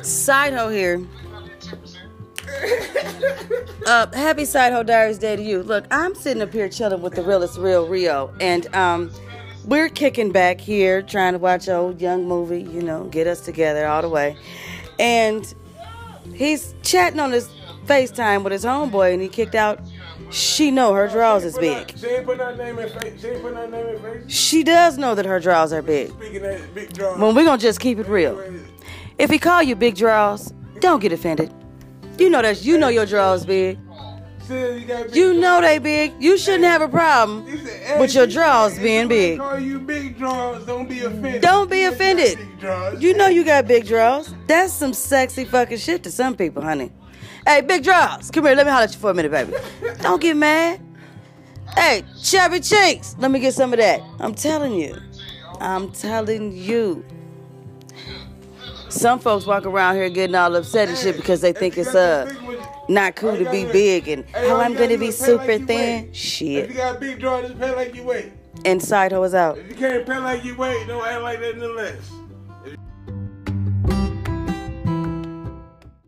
Sideho here. uh, happy Sideho Diaries Day to you. Look, I'm sitting up here chilling with the realest real Rio, and um, we're kicking back here trying to watch old young movie, you know, get us together all the way. And he's chatting on his FaceTime with his homeboy, and he kicked out. She know her drawers is big. She ain't put her name in face. She ain't her name in face. She does know that her drawers are big. Speaking that big. Well, we're gonna just keep it real. If he call you big draws, don't get offended. You know that you know your draws big. You know they big. You shouldn't have a problem with your draws being big. Call you big draws. Don't be offended. Don't be offended. You know you got big draws. That's some sexy fucking shit to some people, honey. Hey, big draws. Come here, let me holler at you for a minute, baby. Don't get mad. Hey, chubby cheeks. Let me get some of that. I'm telling you. I'm telling you. Some folks walk around here getting all upset and shit because they think it's uh not cool to be big and how I'm gonna be do is pay super thin. Shit. you got big just pay like you weigh. And side hoe is out. If you can't pay like you weigh, don't act like that none less.